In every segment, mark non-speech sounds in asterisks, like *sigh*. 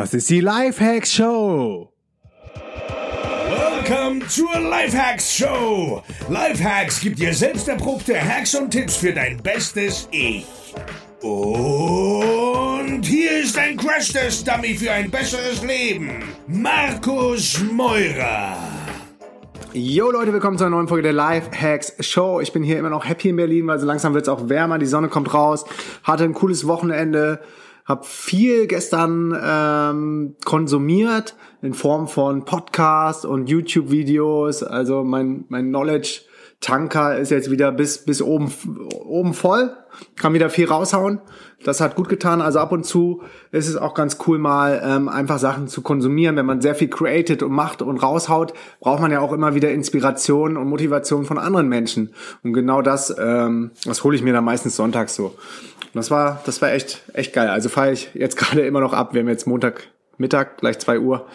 Das ist die Lifehacks Show. Welcome zur Lifehacks Show. Lifehacks gibt dir selbst erprobte Hacks und Tipps für dein bestes Ich. Und hier ist ein Crash-Test-Dummy für ein besseres Leben. Markus Meurer. Jo Leute, willkommen zu einer neuen Folge der Live Hacks Show. Ich bin hier immer noch happy in Berlin, weil so langsam wird es auch wärmer, die Sonne kommt raus. Hatte ein cooles Wochenende, habe viel gestern ähm, konsumiert in Form von Podcasts und YouTube-Videos. Also mein, mein Knowledge Tanker ist jetzt wieder bis, bis oben, oben voll, kann wieder viel raushauen. Das hat gut getan. Also ab und zu ist es auch ganz cool, mal ähm, einfach Sachen zu konsumieren. Wenn man sehr viel created und macht und raushaut, braucht man ja auch immer wieder Inspiration und Motivation von anderen Menschen. Und genau das, ähm, das hole ich mir dann meistens sonntags so. Und das war, das war echt, echt geil. Also fahre ich jetzt *laughs* gerade immer noch ab. Wir haben jetzt Montag Mittag, gleich zwei Uhr.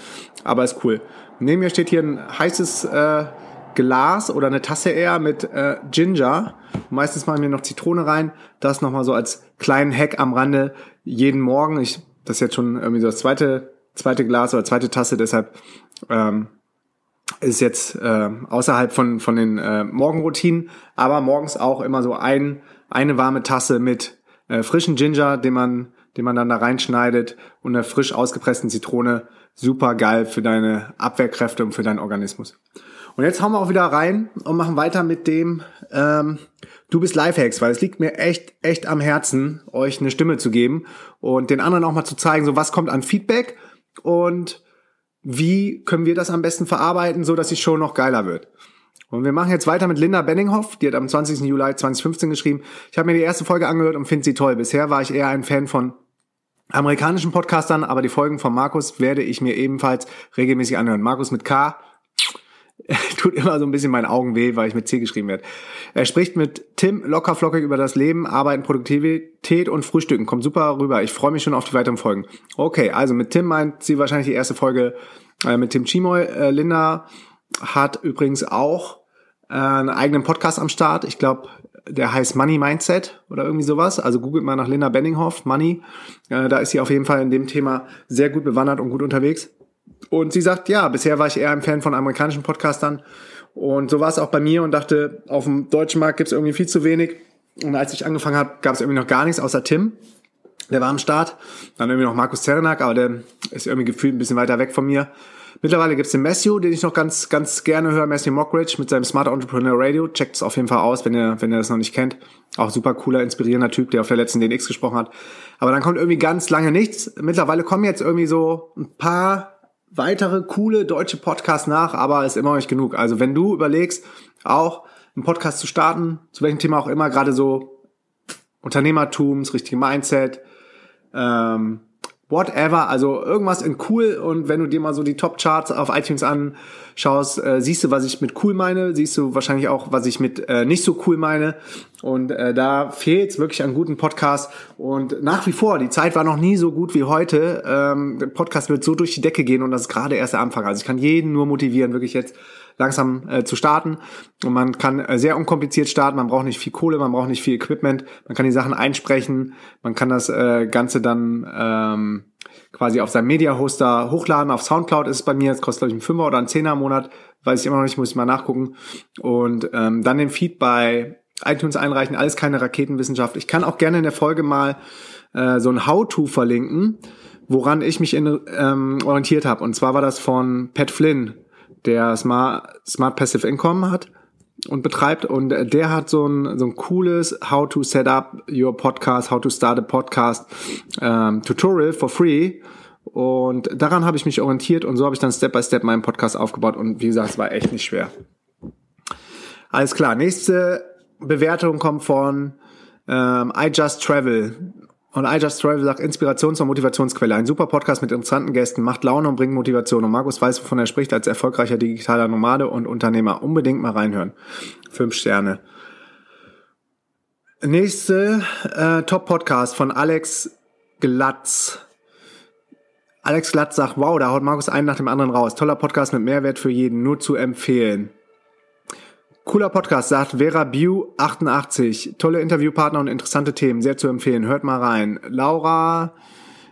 Aber ist cool. Neben mir steht hier ein heißes äh, Glas oder eine Tasse eher mit äh, Ginger. Meistens machen wir noch Zitrone rein. Das nochmal so als kleinen Hack am Rande. Jeden Morgen, ich, das ist jetzt schon irgendwie so das zweite, zweite Glas oder zweite Tasse, deshalb ähm, ist jetzt äh, außerhalb von, von den äh, Morgenroutinen, aber morgens auch immer so ein, eine warme Tasse mit äh, frischen Ginger, den man, den man dann da reinschneidet und einer frisch ausgepressten Zitrone. Super geil für deine Abwehrkräfte und für deinen Organismus. Und jetzt hauen wir auch wieder rein und machen weiter mit dem ähm, Du bist Lifehacks, weil es liegt mir echt, echt am Herzen, euch eine Stimme zu geben und den anderen auch mal zu zeigen, so was kommt an Feedback und wie können wir das am besten verarbeiten, so dass die Show noch geiler wird. Und wir machen jetzt weiter mit Linda Benninghoff, die hat am 20. Juli 2015 geschrieben. Ich habe mir die erste Folge angehört und finde sie toll. Bisher war ich eher ein Fan von amerikanischen Podcastern, aber die Folgen von Markus werde ich mir ebenfalls regelmäßig anhören. Markus mit K, *laughs* tut immer so ein bisschen meinen Augen weh, weil ich mit C geschrieben werde. Er spricht mit Tim lockerflockig über das Leben, Arbeiten, Produktivität und Frühstücken. Kommt super rüber. Ich freue mich schon auf die weiteren Folgen. Okay, also mit Tim meint sie wahrscheinlich die erste Folge äh, mit Tim Chimoy. Äh, Linda hat übrigens auch äh, einen eigenen Podcast am Start. Ich glaube, der heißt Money Mindset oder irgendwie sowas. Also googelt mal nach Linda Benninghoff, Money. Äh, da ist sie auf jeden Fall in dem Thema sehr gut bewandert und gut unterwegs. Und sie sagt, ja, bisher war ich eher ein Fan von amerikanischen Podcastern. Und so war es auch bei mir und dachte, auf dem deutschen Markt gibt es irgendwie viel zu wenig. Und als ich angefangen habe, gab es irgendwie noch gar nichts außer Tim. Der war am Start. Dann irgendwie noch Markus Zerenak, aber der ist irgendwie gefühlt ein bisschen weiter weg von mir. Mittlerweile gibt es den Matthew, den ich noch ganz, ganz gerne höre, Matthew Mockridge mit seinem Smart Entrepreneur Radio. Checkt es auf jeden Fall aus, wenn ihr, wenn ihr das noch nicht kennt. Auch super cooler, inspirierender Typ, der auf der letzten DNX gesprochen hat. Aber dann kommt irgendwie ganz lange nichts. Mittlerweile kommen jetzt irgendwie so ein paar weitere coole deutsche Podcasts nach, aber ist immer noch nicht genug. Also wenn du überlegst, auch einen Podcast zu starten, zu welchem Thema auch immer, gerade so Unternehmertum, das richtige Mindset, ähm, whatever, also irgendwas in cool und wenn du dir mal so die Top-Charts auf iTunes anschaust, äh, siehst du, was ich mit cool meine, siehst du wahrscheinlich auch, was ich mit äh, nicht so cool meine und äh, da fehlt es wirklich an guten Podcasts und nach wie vor, die Zeit war noch nie so gut wie heute, ähm, der Podcast wird so durch die Decke gehen und das ist gerade erst der Anfang, also ich kann jeden nur motivieren, wirklich jetzt langsam äh, zu starten. Und man kann äh, sehr unkompliziert starten, man braucht nicht viel Kohle, man braucht nicht viel Equipment, man kann die Sachen einsprechen, man kann das äh, Ganze dann ähm, quasi auf seinem Media-Hoster hochladen. Auf Soundcloud ist es bei mir, es kostet glaube ich einen Fünfer oder einen Zehner im Monat, weiß ich immer noch nicht, muss ich mal nachgucken. Und ähm, dann den Feed bei iTunes einreichen, alles keine Raketenwissenschaft. Ich kann auch gerne in der Folge mal äh, so ein How-To verlinken, woran ich mich in, ähm, orientiert habe. Und zwar war das von Pat Flynn, der Smart, Smart Passive Income hat und betreibt und der hat so ein, so ein cooles How to Set Up Your Podcast, How to Start a Podcast ähm, Tutorial for free und daran habe ich mich orientiert und so habe ich dann Step by Step meinen Podcast aufgebaut und wie gesagt, es war echt nicht schwer. Alles klar, nächste Bewertung kommt von ähm, I Just Travel. Und I Just Travel sagt Inspirations- und Motivationsquelle. Ein super Podcast mit interessanten Gästen, macht Laune und bringt Motivation. Und Markus weiß, wovon er spricht, als erfolgreicher digitaler Nomade und Unternehmer. Unbedingt mal reinhören. Fünf Sterne. Nächste äh, Top-Podcast von Alex Glatz. Alex Glatz sagt, wow, da haut Markus einen nach dem anderen raus. Toller Podcast mit Mehrwert für jeden, nur zu empfehlen. Cooler Podcast, sagt Vera Bew 88. Tolle Interviewpartner und interessante Themen, sehr zu empfehlen. Hört mal rein. Laura,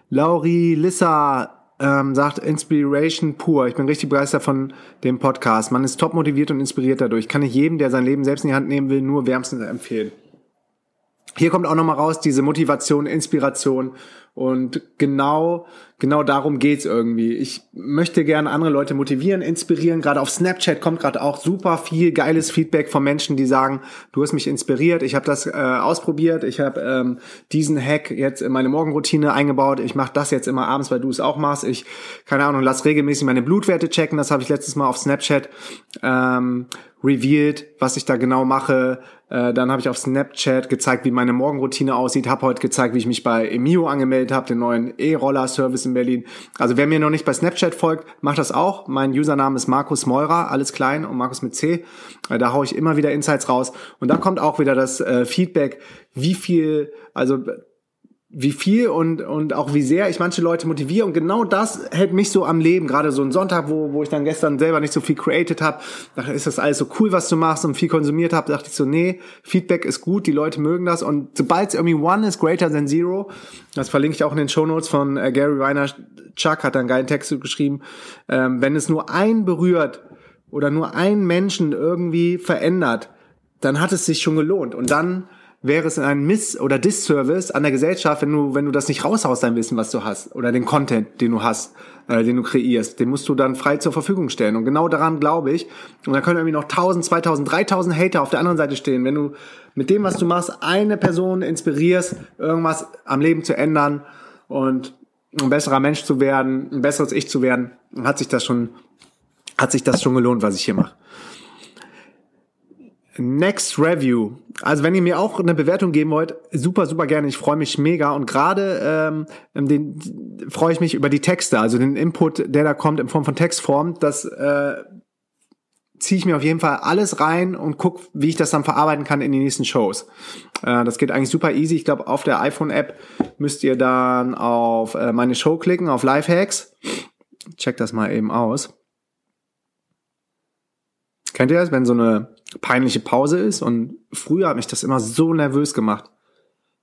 Lauri Lissa ähm, sagt Inspiration pur. Ich bin richtig begeistert von dem Podcast. Man ist top motiviert und inspiriert dadurch. Kann ich jedem, der sein Leben selbst in die Hand nehmen will, nur wärmstens empfehlen. Hier kommt auch nochmal raus, diese Motivation, Inspiration und genau, genau darum geht's irgendwie. Ich möchte gerne andere Leute motivieren, inspirieren. Gerade auf Snapchat kommt gerade auch super viel geiles Feedback von Menschen, die sagen, du hast mich inspiriert, ich habe das äh, ausprobiert, ich habe ähm, diesen Hack jetzt in meine Morgenroutine eingebaut, ich mache das jetzt immer abends, weil du es auch machst. Ich, keine Ahnung, lass regelmäßig meine Blutwerte checken, das habe ich letztes Mal auf Snapchat ähm, revealed, was ich da genau mache. Äh, dann habe ich auf Snapchat gezeigt, wie meine Morgenroutine aussieht. Habe heute gezeigt, wie ich mich bei Emio angemeldet habe, den neuen E-Roller-Service in Berlin. Also wer mir noch nicht bei Snapchat folgt, macht das auch. Mein Username ist Markus Meurer, alles klein und Markus mit C. Äh, da haue ich immer wieder Insights raus. Und da kommt auch wieder das äh, Feedback, wie viel, also wie viel und, und auch wie sehr ich manche Leute motiviere. Und genau das hält mich so am Leben. Gerade so ein Sonntag, wo, wo ich dann gestern selber nicht so viel created habe, dachte ist das alles so cool, was du machst und viel konsumiert habe, dachte ich so, nee, Feedback ist gut, die Leute mögen das. Und sobald es irgendwie One is greater than Zero, das verlinke ich auch in den Show Notes von äh, Gary Reiner, Chuck hat da einen geilen Text geschrieben, ähm, wenn es nur ein berührt oder nur ein Menschen irgendwie verändert, dann hat es sich schon gelohnt. Und dann wäre es ein Miss- oder Disservice an der Gesellschaft, wenn du, wenn du das nicht raushaust, dein Wissen, was du hast, oder den Content, den du hast, äh, den du kreierst, den musst du dann frei zur Verfügung stellen. Und genau daran glaube ich. Und da können irgendwie noch 1000, 2000, 3000 Hater auf der anderen Seite stehen. Wenn du mit dem, was du machst, eine Person inspirierst, irgendwas am Leben zu ändern und ein besserer Mensch zu werden, ein besseres Ich zu werden, hat sich das schon, hat sich das schon gelohnt, was ich hier mache. Next Review. Also wenn ihr mir auch eine Bewertung geben wollt, super, super gerne. Ich freue mich mega und gerade ähm, den freue ich mich über die Texte, also den Input, der da kommt in Form von Textform. Das äh, ziehe ich mir auf jeden Fall alles rein und guck, wie ich das dann verarbeiten kann in die nächsten Shows. Äh, das geht eigentlich super easy. Ich glaube, auf der iPhone-App müsst ihr dann auf äh, meine Show klicken, auf Lifehacks. Check das mal eben aus. Kennt ihr das, wenn so eine peinliche Pause ist? Und früher hat mich das immer so nervös gemacht.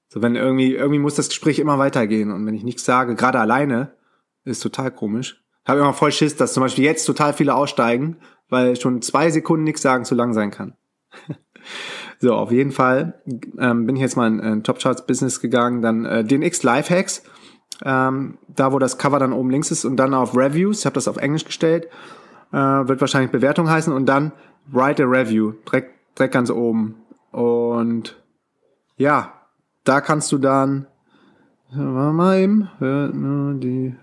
So, wenn irgendwie, irgendwie muss das Gespräch immer weitergehen. Und wenn ich nichts sage, gerade alleine, ist total komisch. Ich habe immer voll Schiss, dass zum Beispiel jetzt total viele aussteigen, weil schon zwei Sekunden nichts sagen zu lang sein kann. *laughs* so, auf jeden Fall ähm, bin ich jetzt mal in, in Top Charts Business gegangen, dann äh, den X Lifehacks, ähm, da wo das Cover dann oben links ist und dann auf Reviews, ich habe das auf Englisch gestellt äh, wird wahrscheinlich Bewertung heißen und dann Write a Review, direkt, direkt ganz oben. Und ja, da kannst du dann, warte mal eben, die,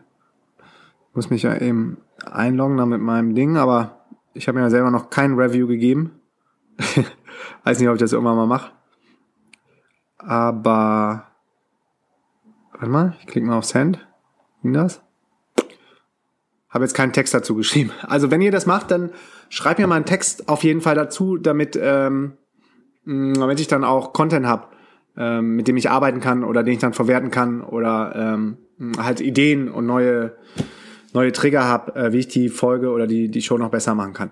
muss mich ja eben einloggen dann mit meinem Ding, aber ich habe mir ja selber noch kein Review gegeben. *laughs* Weiß nicht, ob ich das irgendwann mal mache. Aber, warte mal, ich klicke mal auf Send. Ging das? Habe jetzt keinen Text dazu geschrieben. Also wenn ihr das macht, dann schreibt mir mal einen Text auf jeden Fall dazu, damit, ähm, mm, damit ich dann auch Content habe, ähm, mit dem ich arbeiten kann oder den ich dann verwerten kann oder ähm, halt Ideen und neue, neue Trigger habe, äh, wie ich die Folge oder die, die Show noch besser machen kann.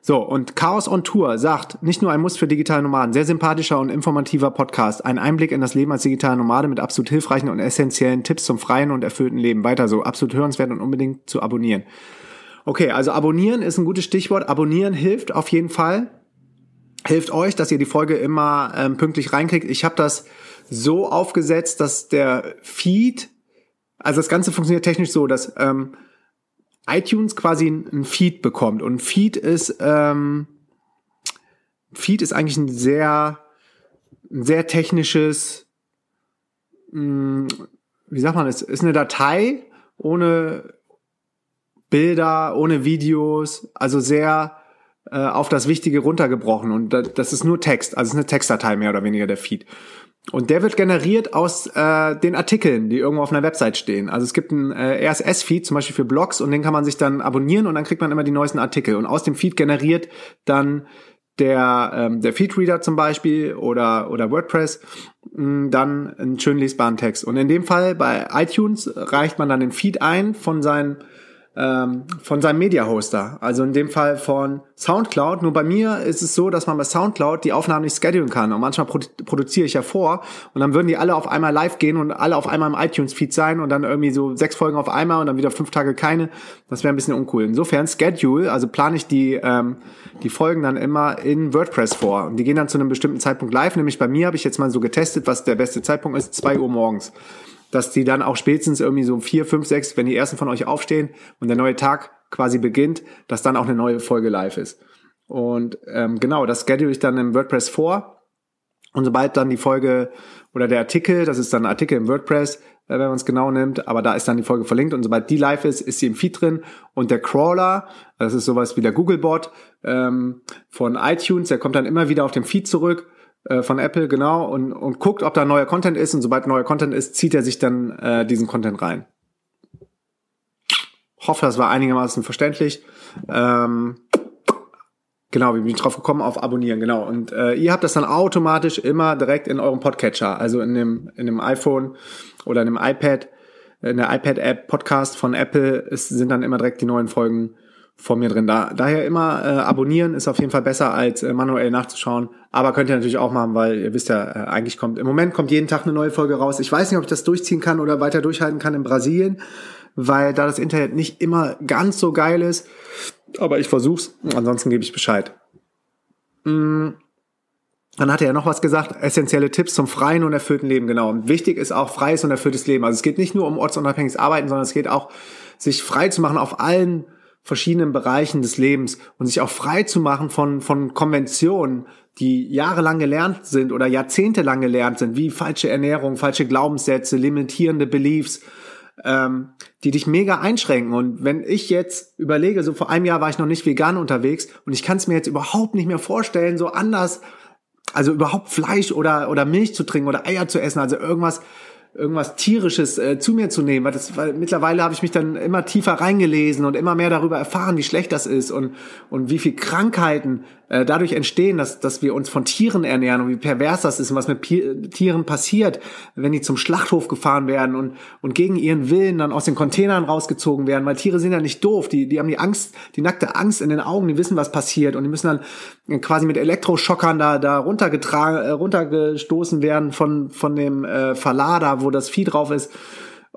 So, und Chaos on Tour sagt, nicht nur ein Muss für digitale Nomaden, sehr sympathischer und informativer Podcast, ein Einblick in das Leben als digitaler Nomade mit absolut hilfreichen und essentiellen Tipps zum freien und erfüllten Leben. Weiter so, absolut hörenswert und unbedingt zu abonnieren. Okay, also abonnieren ist ein gutes Stichwort. Abonnieren hilft auf jeden Fall. Hilft euch, dass ihr die Folge immer ähm, pünktlich reinkriegt. Ich habe das so aufgesetzt, dass der Feed, also das Ganze funktioniert technisch so, dass ähm, iTunes quasi ein Feed bekommt. Und Feed ist, ähm, Feed ist eigentlich ein sehr, ein sehr technisches, mh, hm, wie sagt man, es ist eine Datei ohne Bilder, ohne Videos, also sehr äh, auf das Wichtige runtergebrochen. Und das ist nur Text, also es ist eine Textdatei mehr oder weniger der Feed. Und der wird generiert aus äh, den Artikeln, die irgendwo auf einer Website stehen. Also es gibt einen äh, RSS-Feed zum Beispiel für Blogs und den kann man sich dann abonnieren und dann kriegt man immer die neuesten Artikel. Und aus dem Feed generiert dann der, ähm, der Feedreader zum Beispiel oder, oder WordPress mh, mm, dann einen schön lesbaren Text. Und in dem Fall bei iTunes reicht man dann den Feed ein von seinen ähm, von seinem Media-Hoster. Also in dem Fall von Soundcloud. Nur bei mir ist es so, dass man bei Soundcloud die Aufnahmen nicht schedulen kann. Und manchmal produ produziere ich ja vor und dann würden die alle auf einmal live gehen und alle auf einmal im iTunes-Feed sein und dann irgendwie so sechs Folgen auf einmal und dann wieder fünf Tage keine. Das wäre ein bisschen uncool. Insofern Schedule, also plane ich die, ähm, die Folgen dann immer in WordPress vor. Und die gehen dann zu einem bestimmten Zeitpunkt live. Nämlich bei mir habe ich jetzt mal so getestet, was der beste Zeitpunkt ist, zwei Uhr morgens dass die dann auch spätestens irgendwie so vier, fünf, sechs, wenn die ersten von euch aufstehen und der neue Tag quasi beginnt, dass dann auch eine neue Folge live ist. Und ähm, genau, das schedule ich dann im WordPress vor. Und sobald dann die Folge oder der Artikel, das ist dann ein Artikel im WordPress, äh, wenn man es genau nimmt, aber da ist dann die Folge verlinkt und sobald die live ist, ist sie im Feed drin und der Crawler, das ist sowas wie der Googlebot ähm, von iTunes, der kommt dann immer wieder auf den Feed zurück äh, von Apple, genau, und, und guckt, ob da neuer Content ist und sobald neuer Content ist, zieht er sich dann äh, diesen Content rein. Hoffe, das war einigermaßen verständlich. Ähm, genau, wie bin ich drauf gekommen? Auf Abonnieren, genau. Und äh, ihr habt das dann automatisch immer direkt in eurem Podcatcher, also in dem, in dem iPhone oder in dem iPad, in der iPad-App Podcast von Apple, es sind dann immer direkt die neuen Folgen vor mir drin. Da, daher immer äh, abonnieren ist auf jeden Fall besser als äh, manuell nachzuschauen. Aber könnt ihr natürlich auch machen, weil ihr wisst ja, äh, eigentlich kommt im Moment kommt jeden Tag eine neue Folge raus. Ich weiß nicht, ob ich das durchziehen kann oder weiter durchhalten kann in Brasilien, weil da das Internet nicht immer ganz so geil ist. Aber ich versuch's. Ansonsten gebe ich Bescheid. Mm. Dann hat er ja noch was gesagt, essentielle Tipps zum freien und erfüllten Leben, genau. Und wichtig ist auch freies und erfülltes Leben. Also es geht nicht nur um ortsunabhängiges Arbeiten, sondern es geht auch, sich frei zu machen auf allen verschiedenen Bereichen des Lebens und sich auch frei zu machen von, von Konventionen, die jahrelang gelernt sind oder jahrzehntelang gelernt sind, wie falsche Ernährung, falsche Glaubenssätze, limitierende Beliefs, ähm, die dich mega einschränken. Und wenn ich jetzt überlege, so vor einem Jahr war ich noch nicht vegan unterwegs und ich kann es mir jetzt überhaupt nicht mehr vorstellen, so anders, also überhaupt Fleisch oder, oder Milch zu trinken oder Eier zu essen, also irgendwas, irgendwas tierisches äh, zu mir zu nehmen, weil, das, weil mittlerweile habe ich mich dann immer tiefer reingelesen und immer mehr darüber erfahren, wie schlecht das ist und und wie viel Krankheiten äh, dadurch entstehen, dass, dass wir uns von Tieren ernähren und wie pervers das ist und was mit Pi Tieren passiert, wenn die zum Schlachthof gefahren werden und, und gegen ihren Willen dann aus den Containern rausgezogen werden, weil Tiere sind ja nicht doof, die, die haben die Angst, die nackte Angst in den Augen, die wissen, was passiert und die müssen dann quasi mit Elektroschockern da, da runtergetragen, äh, runtergestoßen werden von, von dem äh, Verlader, wo das Vieh drauf ist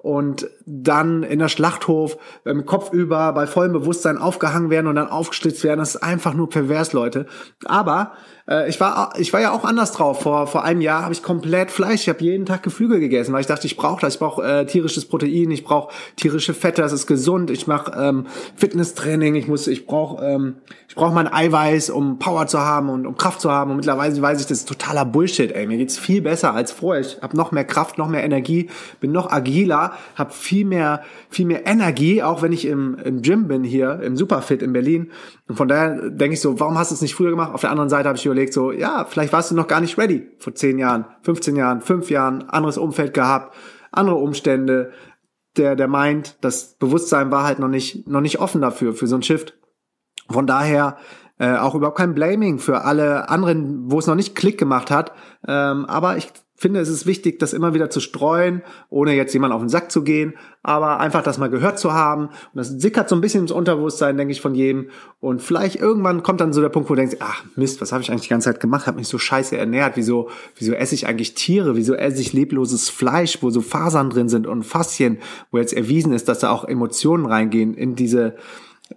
und dann in der Schlachthof ähm, kopfüber bei vollem Bewusstsein aufgehangen werden und dann aufgestützt werden. Das ist einfach nur pervers, Leute. Aber äh, ich war ich war ja auch anders drauf. Vor vor einem Jahr habe ich komplett Fleisch. Ich habe jeden Tag Geflügel gegessen, weil ich dachte, ich brauche das. Ich brauche äh, tierisches Protein, ich brauche tierische Fette. Das ist gesund. Ich mache ähm, Fitnesstraining. Ich muss, ich brauche ähm, ich brauche mein Eiweiß, um Power zu haben und um Kraft zu haben. Und mittlerweile weiß ich, das ist totaler Bullshit. Ey, mir geht's viel besser als vorher. Ich habe noch mehr Kraft, noch mehr Energie, bin noch agiler, habe viel mehr viel mehr Energie, auch wenn ich im, im Gym bin hier im Superfit in Berlin. Und von daher denke ich so, warum hast du es nicht früher gemacht? Auf der anderen Seite habe ich überlegt, so, ja, vielleicht warst du noch gar nicht ready vor 10 Jahren, 15 Jahren, 5 Jahren, anderes Umfeld gehabt, andere Umstände. Der, der meint, das Bewusstsein war halt noch nicht, noch nicht offen dafür, für so ein Shift. Von daher äh, auch überhaupt kein Blaming für alle anderen, wo es noch nicht Klick gemacht hat. Ähm, aber ich finde, es ist wichtig, das immer wieder zu streuen, ohne jetzt jemand auf den Sack zu gehen, aber einfach das mal gehört zu haben. Und das sickert so ein bisschen ins Unterbewusstsein, denke ich, von jedem. Und vielleicht irgendwann kommt dann so der Punkt, wo du denkst, ach Mist, was habe ich eigentlich die ganze Zeit gemacht? Habe mich so scheiße ernährt. Wieso, wieso esse ich eigentlich Tiere? Wieso esse ich lebloses Fleisch, wo so Fasern drin sind und Faszien, wo jetzt erwiesen ist, dass da auch Emotionen reingehen in diese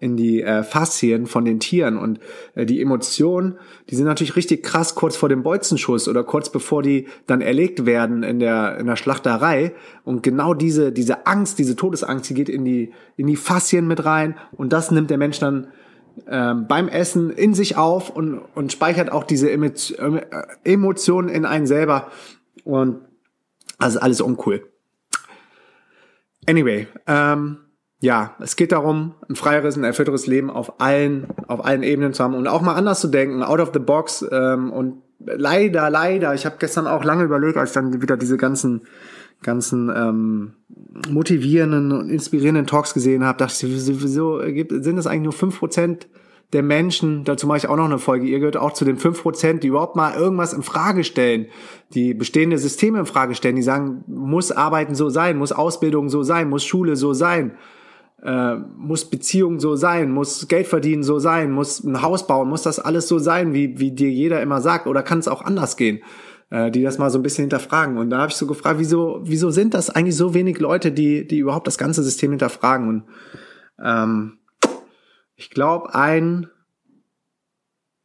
in die äh, Faszien von den Tieren. Und äh, die Emotionen, die sind natürlich richtig krass kurz vor dem Bolzenschuss oder kurz bevor die dann erlegt werden in der in der Schlachterei. Und genau diese diese Angst, diese Todesangst, die geht in die in die Faszien mit rein. Und das nimmt der Mensch dann ähm, beim Essen in sich auf und und speichert auch diese äh, Emotionen in einen selber. Und also alles uncool. Anyway, ähm, ja, es geht darum, ein freieres, ein erfüllteres Leben auf allen, auf allen Ebenen zu haben und auch mal anders zu denken, out of the box. Ähm, und leider, leider, ich habe gestern auch lange überlegt, als ich dann wieder diese ganzen, ganzen ähm, motivierenden und inspirierenden Talks gesehen habe, dachte ich, wieso, sind das eigentlich nur fünf Prozent der Menschen, dazu mache ich auch noch eine Folge, ihr gehört auch zu den fünf Prozent, die überhaupt mal irgendwas in Frage stellen, die bestehende Systeme in Frage stellen, die sagen, muss Arbeiten so sein, muss Ausbildung so sein, muss Schule so sein äh, muss Beziehung so sein, muss Geld verdienen so sein, muss ein Haus bauen, muss das alles so sein, wie, wie dir jeder immer sagt, oder kann es auch anders gehen? Äh, die das mal so ein bisschen hinterfragen. Und da habe ich so gefragt, wieso, wieso sind das eigentlich so wenig Leute, die, die überhaupt das ganze System hinterfragen? Und ähm, ich glaube, ein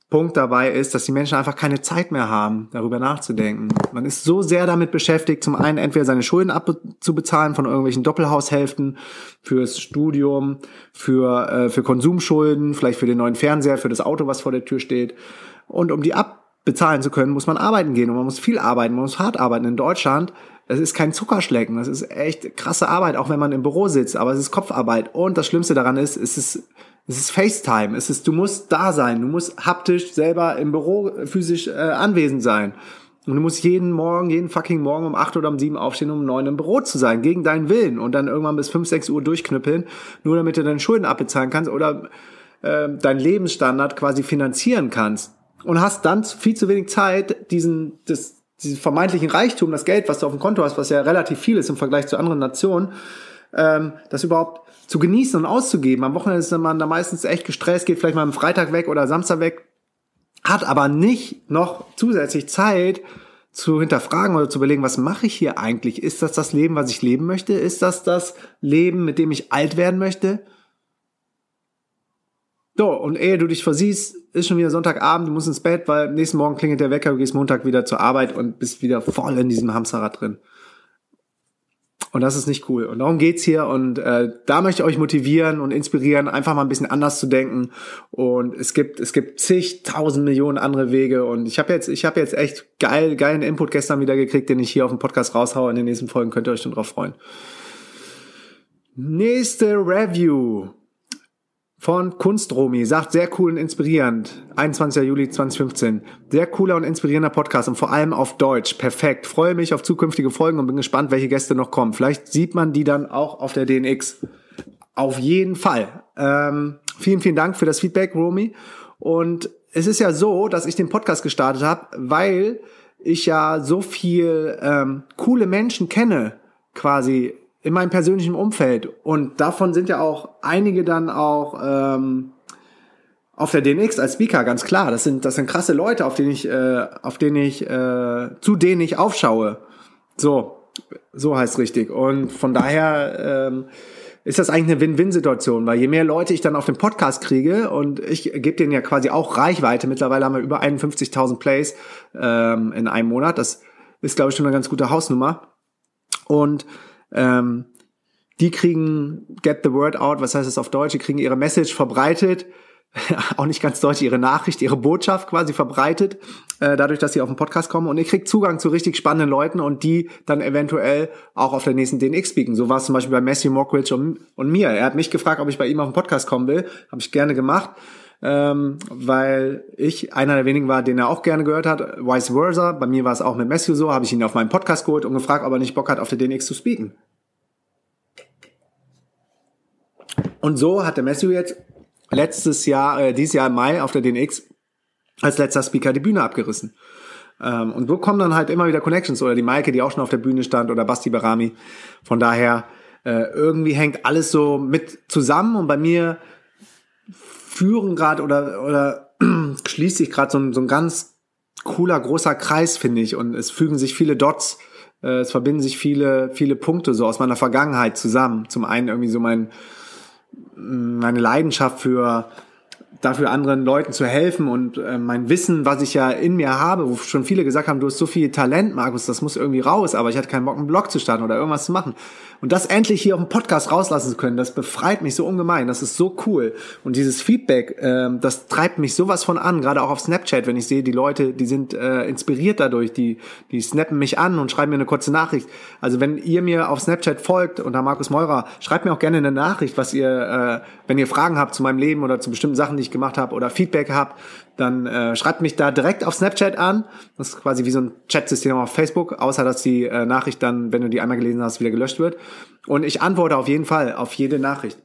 Punkt dabei ist, dass die Menschen einfach keine Zeit mehr haben, darüber nachzudenken. Man ist so sehr damit beschäftigt, zum einen entweder seine Schulden abzubezahlen von irgendwelchen Doppelhaushälften fürs Studium, für, äh, für Konsumschulden, vielleicht für den neuen Fernseher, für das Auto, was vor der Tür steht. Und um die abbezahlen zu können, muss man arbeiten gehen und man muss viel arbeiten, man muss hart arbeiten. In Deutschland, das ist kein Zuckerschlecken, das ist echt krasse Arbeit, auch wenn man im Büro sitzt, aber es ist Kopfarbeit. Und das Schlimmste daran ist, es ist es ist FaceTime. Es ist, du musst da sein. Du musst haptisch selber im Büro physisch äh, anwesend sein. Und du musst jeden Morgen, jeden fucking Morgen um acht oder um sieben aufstehen, um neun im Büro zu sein, gegen deinen Willen. Und dann irgendwann bis fünf, sechs Uhr durchknüppeln, nur damit du deine Schulden abbezahlen kannst oder äh, deinen Lebensstandard quasi finanzieren kannst. Und hast dann viel zu wenig Zeit, diesen, das, diesen vermeintlichen Reichtum, das Geld, was du auf dem Konto hast, was ja relativ viel ist im Vergleich zu anderen Nationen, ähm, das überhaupt zu genießen und auszugeben. Am Wochenende ist man da meistens echt gestresst, geht vielleicht mal am Freitag weg oder Samstag weg, hat aber nicht noch zusätzlich Zeit zu hinterfragen oder zu überlegen, was mache ich hier eigentlich? Ist das das Leben, was ich leben möchte? Ist das das Leben, mit dem ich alt werden möchte? So, und ehe du dich versiehst, ist schon wieder Sonntagabend, du musst ins Bett, weil nächsten Morgen klingelt der Wecker, du gehst Montag wieder zur Arbeit und bist wieder voll in diesem Hamsterrad drin. Und das ist nicht cool. Und darum geht's hier. Und äh, da möchte ich euch motivieren und inspirieren, einfach mal ein bisschen anders zu denken. Und es gibt es gibt zigtausend Millionen andere Wege. Und ich habe jetzt ich habe jetzt echt geil geilen Input gestern wieder gekriegt, den ich hier auf dem Podcast raushaue. In den nächsten Folgen könnt ihr euch schon drauf freuen. Nächste Review von Kunstromi sagt sehr cool und inspirierend. 21. Juli 2015. Sehr cooler und inspirierender Podcast und vor allem auf Deutsch. Perfekt. Freue mich auf zukünftige Folgen und bin gespannt, welche Gäste noch kommen. Vielleicht sieht man die dann auch auf der DNX. Auf jeden Fall. Ähm, vielen, vielen Dank für das Feedback, Romy. Und es ist ja so, dass ich den Podcast gestartet habe, weil ich ja so viel ähm, coole Menschen kenne, quasi in meinem persönlichen Umfeld. Und davon sind ja auch einige dann auch ähm, auf der DNX als Speaker, ganz klar. Das sind, das sind krasse Leute, auf denen ich, äh, auf denen ich, äh, zu denen ich aufschaue. So, so heißt richtig. Und von daher ähm, ist das eigentlich eine Win-Win-Situation, weil je mehr Leute ich dann auf dem Podcast kriege und ich gebe denen ja quasi auch Reichweite. Mittlerweile haben wir über 51.000 Plays ähm, in einem Monat. Das ist, glaube ich, schon eine ganz gute Hausnummer. Und ähm, die kriegen Get the Word Out, was heißt es auf Deutsch, die kriegen ihre Message verbreitet, *laughs* auch nicht ganz deutsch, ihre Nachricht, ihre Botschaft quasi verbreitet, äh, dadurch, dass sie auf den Podcast kommen und ihr kriegt Zugang zu richtig spannenden Leuten und die dann eventuell auch auf der nächsten DNX speaken. So war es zum Beispiel bei Matthew Mockridge und, und mir. Er hat mich gefragt, ob ich bei ihm auf den Podcast kommen will. Habe ich gerne gemacht ähm, weil ich einer der wenigen war, den er auch gerne gehört hat. Vice versa. Bei mir war es auch mit Matthew so. Habe ich ihn auf meinen Podcast geholt und gefragt, ob er nicht Bock hat, auf der DNX zu speaken. Und so hat der Matthew jetzt letztes Jahr, äh, dieses Jahr im Mai auf der DNX als letzter Speaker die Bühne abgerissen. Ähm, und so kommen dann halt immer wieder Connections oder die Maike, die auch schon auf der Bühne stand oder Basti Barami. Von daher äh, irgendwie hängt alles so mit zusammen und bei mir führen gerade oder, oder *clears throat* schließt sich gerade so, so ein ganz cooler, großer Kreis, finde ich. Und es fügen sich viele Dots, äh, es verbinden sich viele, viele Punkte so aus meiner Vergangenheit zusammen. Zum einen irgendwie so mein, meine Leidenschaft für dafür anderen Leuten zu helfen und äh, mein Wissen, was ich ja in mir habe, wo schon viele gesagt haben, du hast so viel Talent, Markus, das muss irgendwie raus, aber ich hatte keinen Bock, einen Blog zu starten oder irgendwas zu machen. Und das endlich hier auf dem Podcast rauslassen zu können, das befreit mich so ungemein. Das ist so cool. Und dieses Feedback, äh, das treibt mich sowas von an, gerade auch auf Snapchat, wenn ich sehe, die Leute, die sind äh, inspiriert dadurch, die, die snappen mich an und schreiben mir eine kurze Nachricht. Also wenn ihr mir auf Snapchat folgt unter Markus Meurer, schreibt mir auch gerne eine Nachricht, was ihr, äh, wenn ihr Fragen habt zu meinem Leben oder zu bestimmten Sachen, die ich gemacht habe oder Feedback habt, dann äh, schreibt mich da direkt auf Snapchat an. Das ist quasi wie so ein Chatsystem auf Facebook, außer dass die äh, Nachricht dann, wenn du die einmal gelesen hast, wieder gelöscht wird. Und ich antworte auf jeden Fall auf jede Nachricht.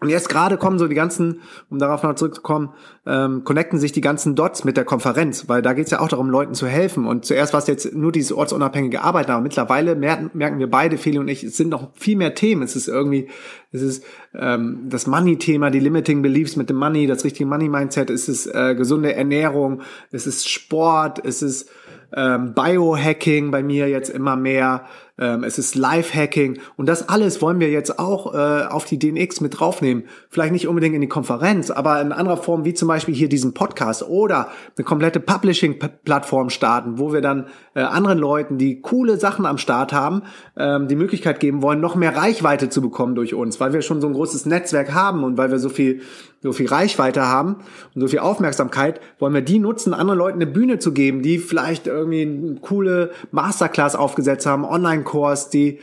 Und jetzt gerade kommen so die ganzen, um darauf noch zurückzukommen, ähm, connecten sich die ganzen Dots mit der Konferenz, weil da geht es ja auch darum, Leuten zu helfen. Und zuerst war es jetzt nur dieses ortsunabhängige Arbeiten, aber mittlerweile merken, merken wir beide, Feli und ich, es sind noch viel mehr Themen. Es ist irgendwie, es ist ähm, das Money-Thema, die Limiting Beliefs mit dem Money, das richtige Money-Mindset, es ist äh, gesunde Ernährung, es ist Sport, es ist ähm, Biohacking bei mir jetzt immer mehr, ähm, es ist Live-Hacking und das alles wollen wir jetzt auch äh, auf die DNX mit draufnehmen. Vielleicht nicht unbedingt in die Konferenz, aber in anderer Form, wie zum Beispiel hier diesen Podcast oder eine komplette Publishing-Plattform starten, wo wir dann äh, anderen Leuten, die coole Sachen am Start haben, ähm, die Möglichkeit geben wollen, noch mehr Reichweite zu bekommen durch uns, weil wir schon so ein großes Netzwerk haben und weil wir so viel so viel Reichweite haben und so viel Aufmerksamkeit, wollen wir die nutzen, anderen Leuten eine Bühne zu geben, die vielleicht irgendwie eine coole Masterclass aufgesetzt haben, Online-Kurs, die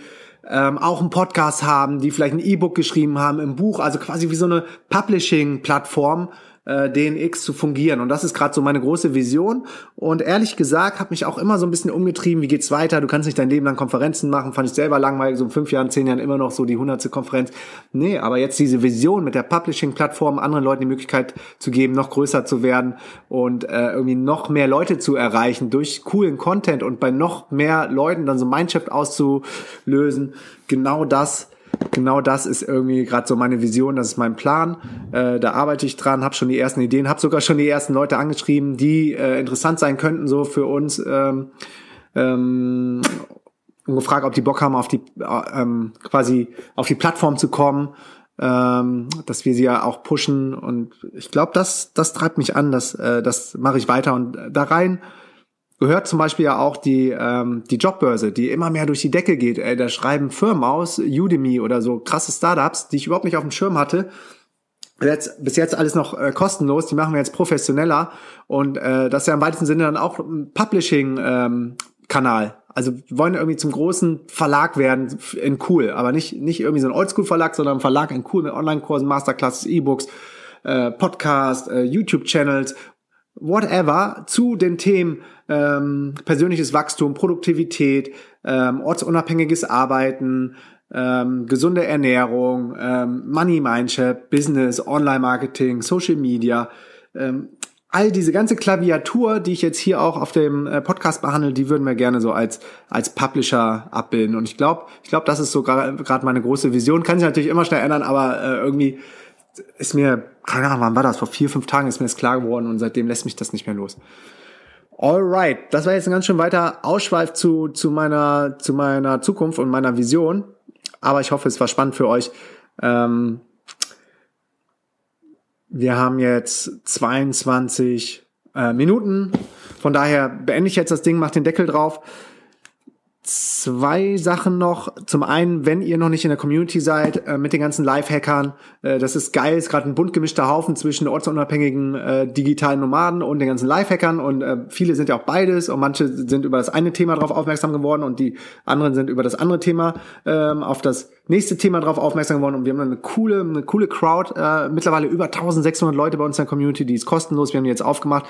ähm, auch einen Podcast haben, die vielleicht ein E-Book geschrieben haben, im Buch, also quasi wie so eine Publishing-Plattform, äh, DNX zu fungieren. Und das ist gerade so meine große Vision. Und ehrlich gesagt, hat mich auch immer so ein bisschen umgetrieben, wie geht's weiter? Du kannst nicht dein Leben lang Konferenzen machen. Fand ich selber langweilig, so in fünf Jahren, zehn Jahren immer noch so die hundertste Konferenz. Nee, aber jetzt diese Vision mit der Publishing-Plattform, anderen Leuten die Möglichkeit zu geben, noch größer zu werden und äh, irgendwie noch mehr Leute zu erreichen durch coolen Content und bei noch mehr Leuten dann so Mindshift auszulösen. Genau das genau das ist irgendwie gerade so meine Vision, das ist mein Plan. Äh, da arbeite ich dran, habe schon die ersten Ideen, habe sogar schon die ersten Leute angeschrieben, die äh, interessant sein könnten so für uns. Ähm, ähm, und gefragt, ob die Bock haben, auf die äh, ähm, quasi auf die Plattform zu kommen, ähm, dass wir sie ja auch pushen. Und ich glaube, das das treibt mich an, das äh, das mache ich weiter und da rein gehört zum Beispiel ja auch die, ähm, die Jobbörse, die immer mehr durch die Decke geht. Ey, da schreiben Firmen aus, Udemy oder so krasse Startups, die ich überhaupt nicht auf dem Schirm hatte. Jetzt, bis jetzt alles noch äh, kostenlos, die machen wir jetzt professioneller und äh, das ist ja im weitesten Sinne dann auch ein Publishing-Kanal. Ähm, also wir wollen irgendwie zum großen Verlag werden in cool, aber nicht, nicht irgendwie so ein Oldschool-Verlag, sondern ein Verlag in cool mit Online-Kursen, Masterclasses, E-Books, äh, Podcast, äh, YouTube-Channels, whatever zu den Themen ähm, persönliches Wachstum, Produktivität, ähm, ortsunabhängiges Arbeiten, ähm, gesunde Ernährung, ähm, Money Mindset, Business, Online-Marketing, Social Media, ähm, all diese ganze Klaviatur, die ich jetzt hier auch auf dem äh, Podcast behandle, die würden wir gerne so als als Publisher abbilden. Und ich glaube, ich glaube, das ist so gerade meine große Vision. Kann sich natürlich immer schnell ändern, aber äh, irgendwie ist mir keine Ahnung, wann war das? Vor vier, fünf Tagen ist mir das klar geworden und seitdem lässt mich das nicht mehr los. Alright, das war jetzt ein ganz schön weiter Ausschweif zu, zu, meiner, zu meiner Zukunft und meiner Vision. Aber ich hoffe, es war spannend für euch. Ähm, wir haben jetzt 22 äh, Minuten. Von daher beende ich jetzt das Ding, mach den Deckel drauf zwei Sachen noch. Zum einen, wenn ihr noch nicht in der Community seid, äh, mit den ganzen Live-Hackern, äh, das ist geil, ist gerade ein bunt gemischter Haufen zwischen ortsunabhängigen äh, digitalen Nomaden und den ganzen Live-Hackern und äh, viele sind ja auch beides und manche sind über das eine Thema drauf aufmerksam geworden und die anderen sind über das andere Thema ähm, auf das nächste Thema drauf aufmerksam geworden und wir haben eine coole, eine coole Crowd, äh, mittlerweile über 1600 Leute bei uns in der Community, die ist kostenlos, wir haben die jetzt aufgemacht.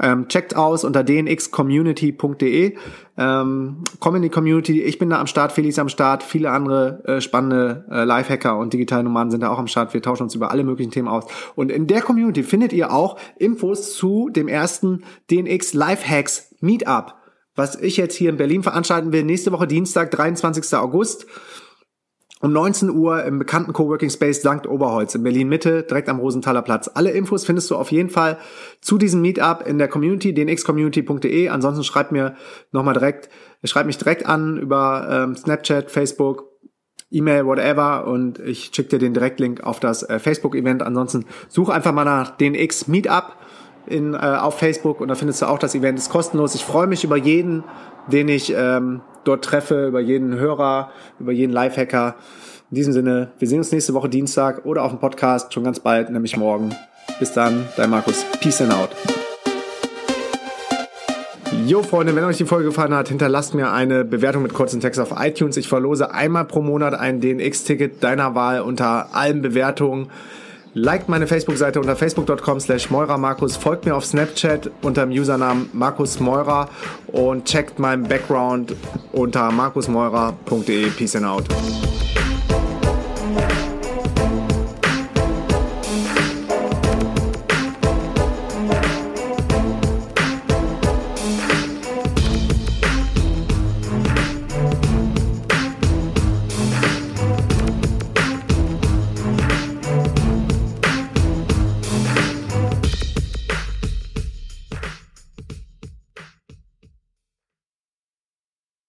Ähm, checkt aus unter dnxcommunity.de, ähm, komm in die Community, ich bin da am Start, Felix am Start, viele andere äh, spannende äh, Lifehacker und digitale Nomaden sind da auch am Start, wir tauschen uns über alle möglichen Themen aus. Und in der Community findet ihr auch Infos zu dem ersten DNX Lifehacks Meetup, was ich jetzt hier in Berlin veranstalten will, nächste Woche Dienstag, 23. August um 19 Uhr im bekannten Coworking Space St. Oberholz in Berlin Mitte, direkt am Rosenthaler Platz. Alle Infos findest du auf jeden Fall zu diesem Meetup in der Community, dnxcommunity.de. Ansonsten schreib mir nochmal direkt, schreib mich direkt an über ähm, Snapchat, Facebook, E-Mail, whatever und ich schicke dir den Direktlink auf das äh, Facebook-Event. Ansonsten such einfach mal nach DNX Meetup in, äh, auf Facebook und da findest du auch das Event. ist kostenlos. Ich freue mich über jeden, den ich ähm, dort treffe, über jeden Hörer, über jeden Lifehacker. In diesem Sinne, wir sehen uns nächste Woche Dienstag oder auf dem Podcast schon ganz bald, nämlich morgen. Bis dann, dein Markus. Peace and out. Jo Freunde, wenn euch die Folge gefallen hat, hinterlasst mir eine Bewertung mit kurzen Text auf iTunes. Ich verlose einmal pro Monat ein DNX-Ticket deiner Wahl unter allen Bewertungen. Liked meine Facebook-Seite unter facebook.com slash Markus, folgt mir auf Snapchat unter dem Usernamen Markus Meurer und checkt meinen Background unter markusmeurer.de. Peace and out.